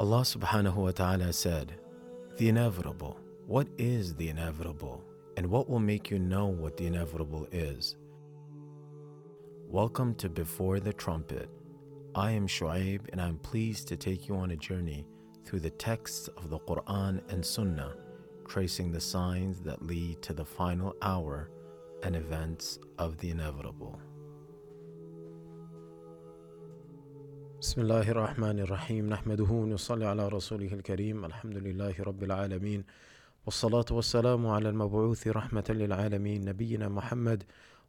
Allah subhanahu wa ta'ala said, The inevitable. What is the inevitable? And what will make you know what the inevitable is? Welcome to Before the Trumpet. I am Shu'aib and I'm pleased to take you on a journey through the texts of the Quran and Sunnah, tracing the signs that lead to the final hour and events of the inevitable. بسم الله الرحمن الرحيم نحمده ونصلي على رسوله الكريم الحمد لله رب العالمين والصلاة والسلام على المبعوث رحمة للعالمين نبينا محمد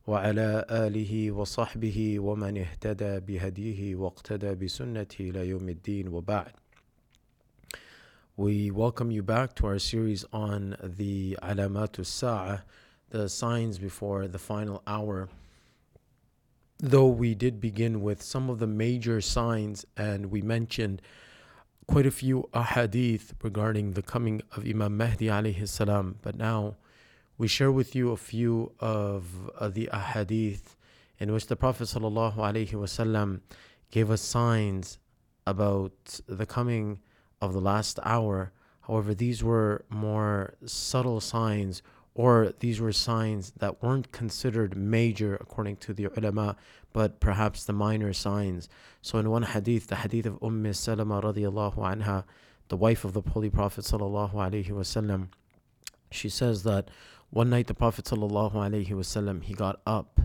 وعلى آله وصحبه ومن اهتدى بهديه واقتدى بسنته إلى يوم الدين وبعد We welcome you back to our series on the Alamatul Sa'a, the signs before the final hour. Though we did begin with some of the major signs, and we mentioned quite a few ahadith regarding the coming of Imam Mahdi alayhi salam, but now we share with you a few of uh, the ahadith in which the Prophet sallallahu alaihi wasallam gave us signs about the coming of the last hour. However, these were more subtle signs or these were signs that weren't considered major according to the ulama, but perhaps the minor signs. So in one hadith, the hadith of Umm Salama radiallahu anha, the wife of the Holy Prophet sallallahu alaihi wasallam, she says that one night the Prophet sallallahu alaihi wasallam he got up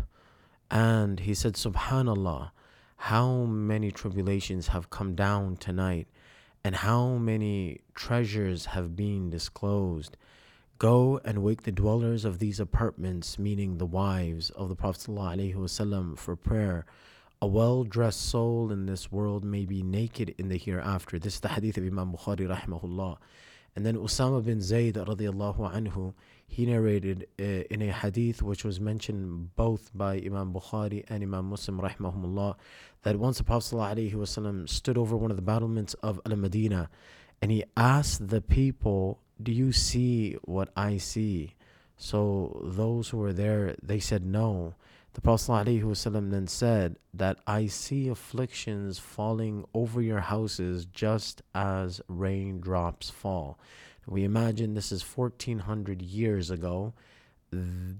and he said, Subhanallah, how many tribulations have come down tonight and how many treasures have been disclosed. Go and wake the dwellers of these apartments, meaning the wives of the Prophet ﷺ, for prayer. A well dressed soul in this world may be naked in the hereafter. This is the hadith of Imam Bukhari, rahimahullah. And then Usama bin Zayd, radiallahu anhu, he narrated uh, in a hadith which was mentioned both by Imam Bukhari and Imam Muslim, rahimahumullah, that once the Prophet ﷺ stood over one of the battlements of Al Madinah and he asked the people do you see what I see? So those who were there, they said no. The Prophet ﷺ then said that I see afflictions falling over your houses just as raindrops fall. We imagine this is 1400 years ago.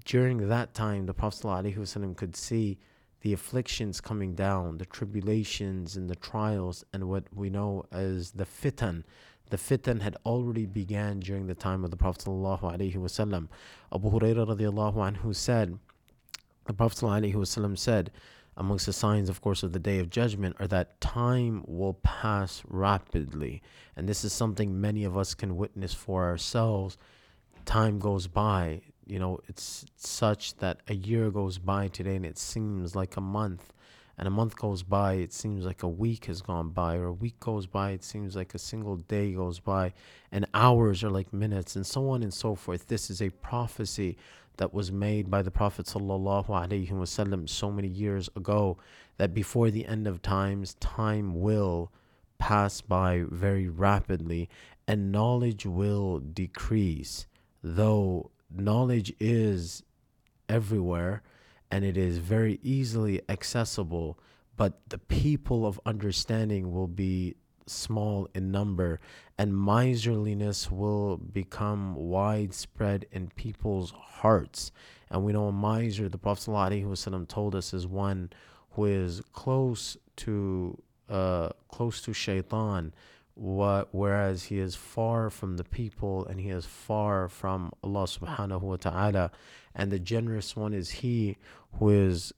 During that time, the Prophet ﷺ could see the afflictions coming down, the tribulations and the trials, and what we know as the fitan, the fitan had already began during the time of the Prophet ﷺ. Abu Hurairah radiallahu anhu said, the Prophet ﷺ said, amongst the signs, of course, of the day of judgment are that time will pass rapidly. And this is something many of us can witness for ourselves. Time goes by. You know, it's such that a year goes by today and it seems like a month and a month goes by, it seems like a week has gone by, or a week goes by, it seems like a single day goes by, and hours are like minutes, and so on and so forth. This is a prophecy that was made by the Prophet wasallam so many years ago that before the end of times, time will pass by very rapidly and knowledge will decrease. Though knowledge is everywhere, and it is very easily accessible, but the people of understanding will be small in number, and miserliness will become widespread in people's hearts. And we know a miser, the Prophet ﷺ told us, is one who is close to uh, close to shaitan, what, whereas he is far from the people and he is far from Allah subhanahu wa ta'ala and the generous one is he who is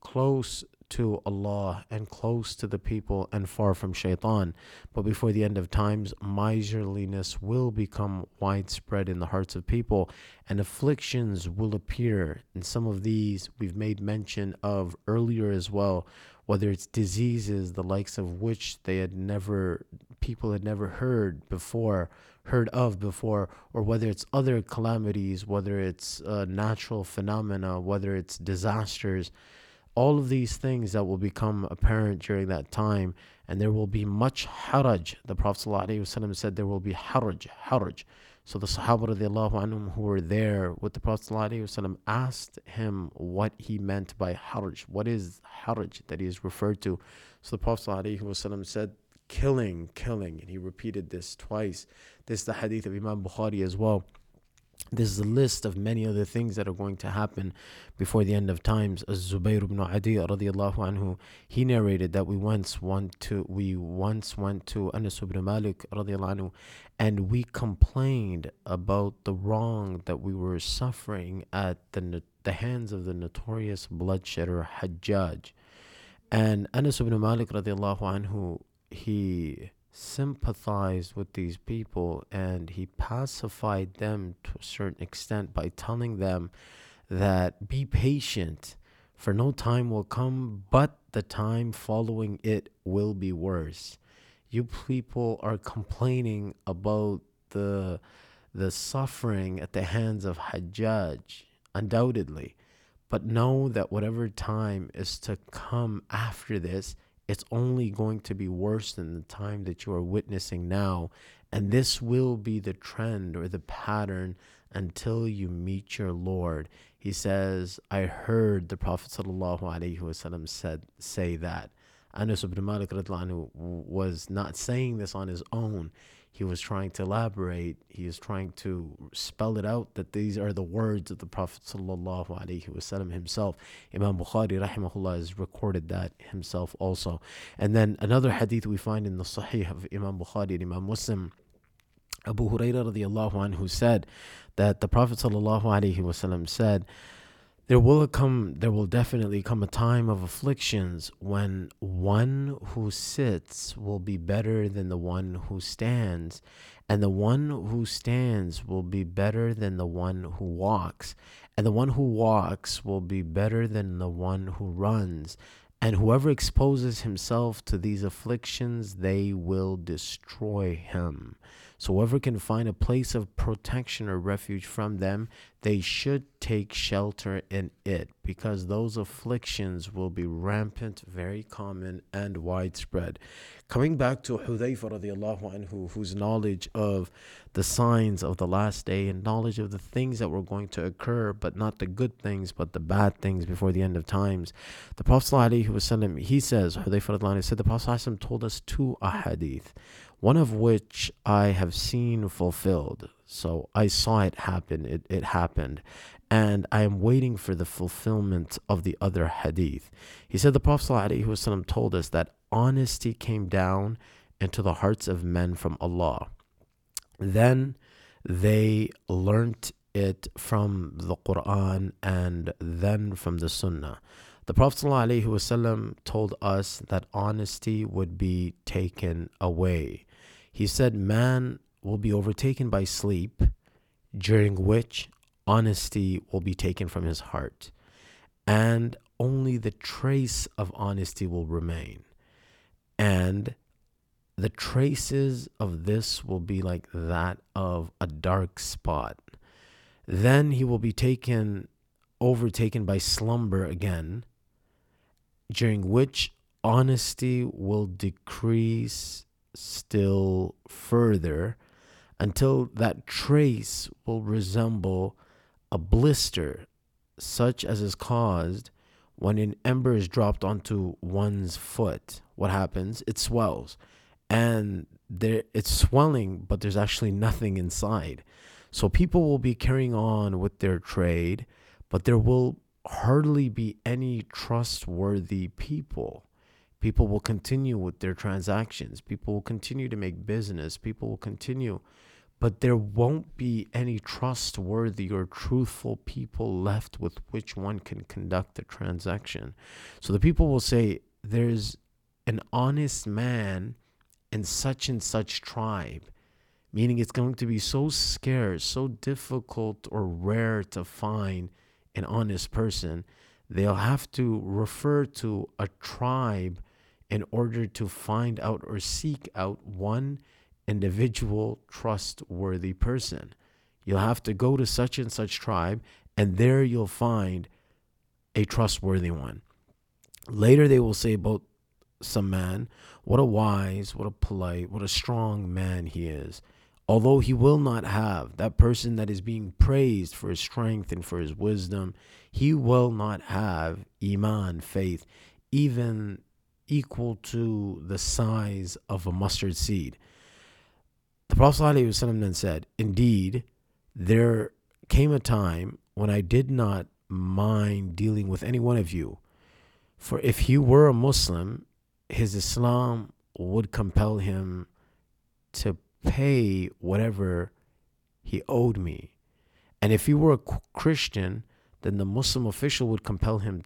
close to Allah and close to the people and far from shaitan. But before the end of times, miserliness will become widespread in the hearts of people and afflictions will appear. And some of these we've made mention of earlier as well, whether it's diseases, the likes of which they had never, people had never heard before heard of before, or whether it's other calamities, whether it's uh, natural phenomena, whether it's disasters, all of these things that will become apparent during that time, and there will be much haraj. The Prophet ﷺ said there will be haraj, haraj. So the Sahaba radiallahu anhum who were there with the Prophet ﷺ asked him what he meant by haraj. What is haraj that he is referred to? So the Prophet ﷺ said, killing, killing. And he repeated this twice. This is the hadith of Imam Bukhari as well. This is a list of many other things that are going to happen before the end of times. As Zubayr ibn Adi radiallahu anhu, he narrated that we once went to we once went to Anas ibn Malik radiallahu anhu, and we complained about the wrong that we were suffering at the the hands of the notorious bloodshedder Hajjaj. And Anas ibn Malik radiallahu anhu, he sympathized with these people and he pacified them to a certain extent by telling them that be patient for no time will come but the time following it will be worse. You people are complaining about the the suffering at the hands of Hajjaj undoubtedly. But know that whatever time is to come after this it's only going to be worse than the time that you are witnessing now. And this will be the trend or the pattern until you meet your Lord. He says, I heard the Prophet ﷺ said say that. Anas ibn Malik was not saying this on his own he was trying to elaborate, he is trying to spell it out that these are the words of the Prophet sallallahu alaihi wasallam himself. Imam Bukhari rahimahullah has recorded that himself also. And then another hadith we find in the Sahih of Imam Bukhari and Imam Muslim. Abu Hurairah radiallahu anhu said that the Prophet sallallahu alaihi wasallam said there will come there will definitely come a time of afflictions when one who sits will be better than the one who stands and the one who stands will be better than the one who walks and the one who walks will be better than the one who runs and whoever exposes himself to these afflictions they will destroy him so whoever can find a place of protection or refuge from them, they should take shelter in it, because those afflictions will be rampant, very common, and widespread. Coming back to Hudayfa radiallahu anhu, whose knowledge of the signs of the last day and knowledge of the things that were going to occur, but not the good things, but the bad things before the end of times. The Prophet ﷺ, he says, Hudayfa radiallahu said, the Prophet ﷺ told us two ahadith one of which I have seen fulfilled. So I saw it happen, it, it happened. And I am waiting for the fulfillment of the other hadith. He said the Prophet ﷺ told us that honesty came down into the hearts of men from Allah. Then they learnt it from the Quran and then from the Sunnah. The Prophet ﷺ told us that honesty would be taken away. He said, Man will be overtaken by sleep, during which honesty will be taken from his heart, and only the trace of honesty will remain. And the traces of this will be like that of a dark spot. Then he will be taken, overtaken by slumber again, during which honesty will decrease still further until that trace will resemble a blister, such as is caused when an ember is dropped onto one's foot. What happens? It swells, and there it's swelling, but there's actually nothing inside. So people will be carrying on with their trade, but there will hardly be any trustworthy people People will continue with their transactions. People will continue to make business. People will continue. But there won't be any trustworthy or truthful people left with which one can conduct a transaction. So the people will say, There's an honest man in such and such tribe meaning it's going to be so scarce, so difficult or rare to find an honest person, they'll have to refer to a tribe in order to find out or seek out one individual trustworthy person. You'll have to go to such and such tribe, and there you'll find a trustworthy one. Later, they will say about some man, what a wise, what a polite, what a strong man he is. Although he will not have that person that is being praised for his strength and for his wisdom, he will not have iman, faith, even equal to the size of a mustard seed. The Prophet then said, Indeed, there came a time when I did not mind dealing with any one of you. For if he were a Muslim, his Islam would compel him to pay whatever he owed me. And if he were a Christian, then the Muslim official would compel him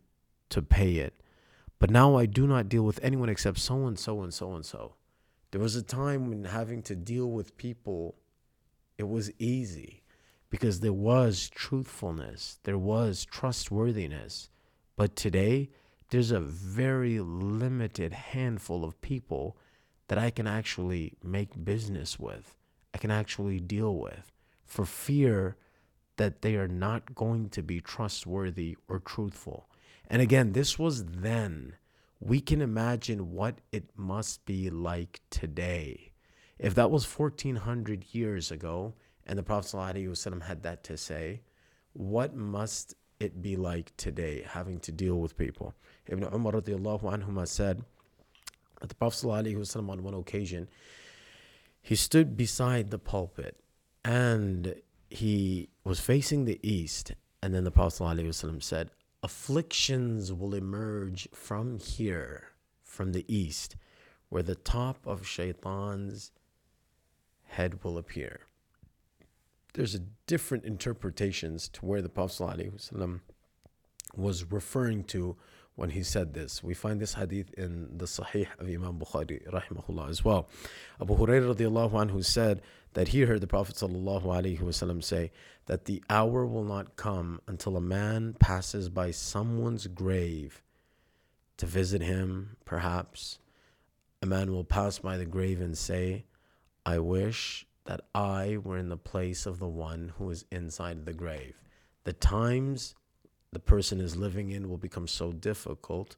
to pay it. But now I do not deal with anyone except so and so and so and so. There was a time when having to deal with people, it was easy because there was truthfulness, there was trustworthiness. But today, there's a very limited handful of people that I can actually make business with, I can actually deal with for fear that they are not going to be trustworthy or truthful. And again, this was then. We can imagine what it must be like today. If that was 1400 years ago and the Prophet ﷺ had that to say, what must it be like today having to deal with people? Ibn Umar radiallahu anhuma said that the Prophet ﷺ on one occasion, he stood beside the pulpit and he was facing the east. And then the Prophet ﷺ said, afflictions will emerge from here, from the east, where the top of shaitan's head will appear. There's a different interpretations to where the Prophet was referring to when he said this. We find this hadith in the Sahih of Imam Bukhari, rahimahullah, as well. Abu Hurairah radiallahu anhu said that he heard the Prophet sallallahu alaihi wasallam say that the hour will not come until a man passes by someone's grave to visit him, perhaps. A man will pass by the grave and say, I wish that I were in the place of the one who is inside the grave. The times the person is living in will become so difficult.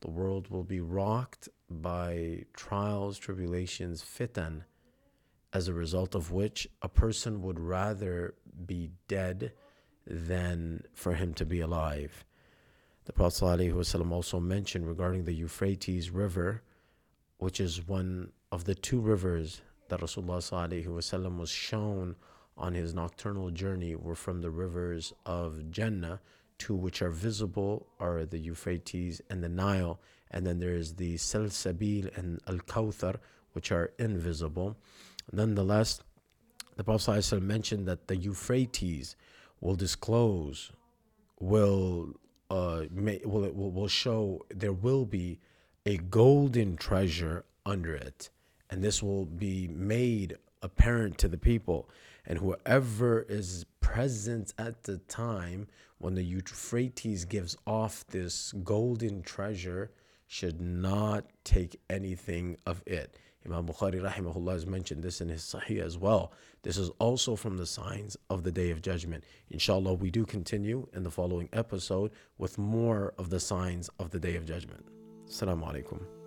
The world will be rocked by trials, tribulations, fitan, as a result of which a person would rather be dead than for him to be alive. The Prophet ﷺ also mentioned regarding the Euphrates River, which is one of the two rivers that Rasulullah ﷺ was shown on his nocturnal journey were from the rivers of Jannah, two which are visible are the Euphrates and the Nile, and then there is the Salsabil and Al Kawthar, which are invisible. Nonetheless, the Prophet ﷺ mentioned that the Euphrates will disclose, will uh, may, will, will will show there will be a golden treasure under it, and this will be made apparent to the people. And whoever is present at the time when the Euphrates gives off this golden treasure should not take anything of it. Imam Bukhari rahimahullah has mentioned this in his Sahih as well. This is also from the signs of the Day of Judgment. Inshallah, we do continue in the following episode with more of the signs of the Day of Judgment. Assalamu alaikum.